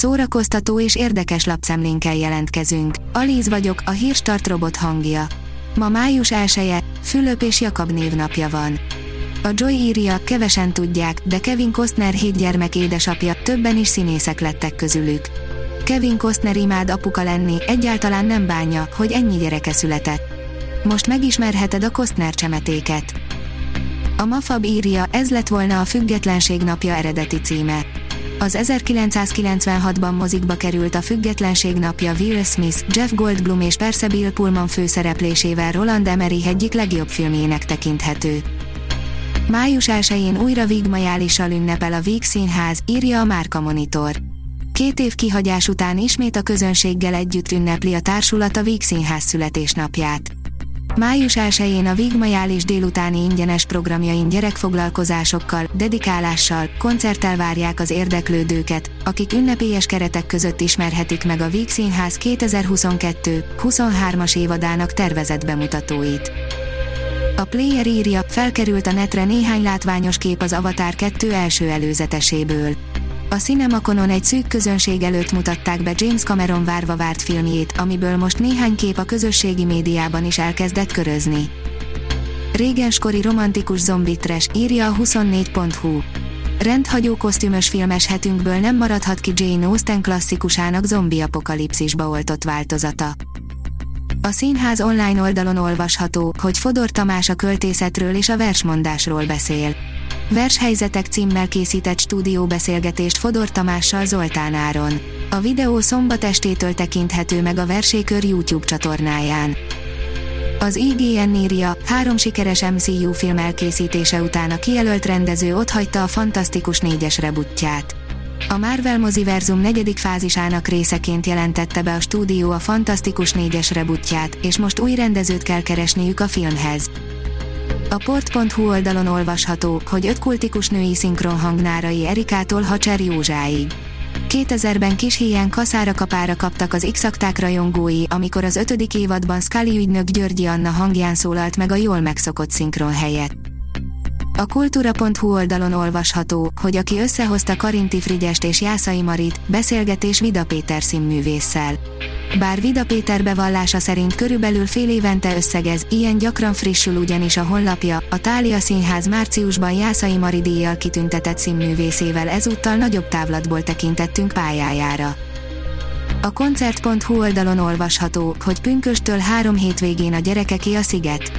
Szórakoztató és érdekes lapszemlénkkel jelentkezünk. Alíz vagyok, a hírstart robot hangja. Ma május 1 Fülöp és Jakab névnapja van. A Joy írja, kevesen tudják, de Kevin Costner hét gyermek édesapja, többen is színészek lettek közülük. Kevin Costner imád apuka lenni, egyáltalán nem bánja, hogy ennyi gyereke született. Most megismerheted a Costner csemetéket. A Mafab írja, ez lett volna a Függetlenség napja eredeti címe. Az 1996-ban mozikba került a Függetlenség napja Will Smith, Jeff Goldblum és persze Bill Pullman főszereplésével Roland Emmerich egyik legjobb filmjének tekinthető. Május 1-én újra Vigmajálissal ünnepel a Víg Színház, írja a Márka Monitor. Két év kihagyás után ismét a közönséggel együtt ünnepli a társulat a Víg Színház születésnapját. Május 1-én a Vigmajális délutáni ingyenes programjain gyerekfoglalkozásokkal, dedikálással, koncerttel várják az érdeklődőket, akik ünnepélyes keretek között ismerhetik meg a Víg Színház 2022-23-as évadának tervezett bemutatóit. A player írja, felkerült a netre néhány látványos kép az Avatar 2 első előzeteséből. A Cinemaconon egy szűk közönség előtt mutatták be James Cameron várva várt filmjét, amiből most néhány kép a közösségi médiában is elkezdett körözni. Régenskori romantikus zombitres, írja a 24.hu. Rendhagyó kosztümös filmes hetünkből nem maradhat ki Jane Austen klasszikusának zombi apokalipszisba oltott változata. A színház online oldalon olvasható, hogy Fodor Tamás a költészetről és a versmondásról beszél. Vershelyzetek címmel készített stúdióbeszélgetést Fodor Tamással Zoltán Áron. A videó szombat estétől tekinthető meg a Versékör YouTube csatornáján. Az IGN írja, három sikeres MCU film elkészítése után a kijelölt rendező otthagyta a Fantasztikus négyes rebutját. A Marvel moziverzum negyedik fázisának részeként jelentette be a stúdió a Fantasztikus négyes rebutját, és most új rendezőt kell keresniük a filmhez. A port.hu oldalon olvasható, hogy öt kultikus női szinkronhangnárai Erikától Hacser Józsáig. 2000-ben kis híján kaszára kapára kaptak az x rajongói, amikor az ötödik évadban Scully ügynök Györgyi Anna hangján szólalt meg a jól megszokott szinkron helyett. A kultúra.hu oldalon olvasható, hogy aki összehozta Karinti Frigyest és Jászai Marit, beszélgetés Vida Péter színművésszel. Bár Vida Péter bevallása szerint körülbelül fél évente összegez, ilyen gyakran frissül ugyanis a honlapja, a Tália Színház márciusban Jászai Mari díjjal kitüntetett színművészével ezúttal nagyobb távlatból tekintettünk pályájára. A koncert.hu oldalon olvasható, hogy pünköstől három hétvégén a gyerekeké a sziget.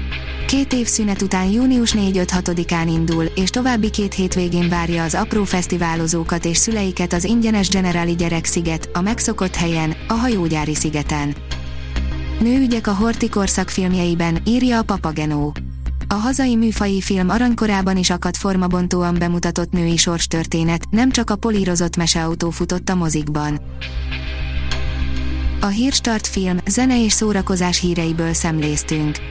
Két év szünet után június 4-5-6-án indul, és további két hétvégén várja az apró fesztiválozókat és szüleiket az ingyenes Generali Gyereksziget, a megszokott helyen, a hajógyári szigeten. Nőügyek a Hortikorszak filmjeiben, írja a Papagenó. A hazai műfai film aranykorában is akadt formabontóan bemutatott női sorstörténet, nem csak a polírozott meseautó futott a mozikban. A Hírstart film, zene és szórakozás híreiből szemléztünk.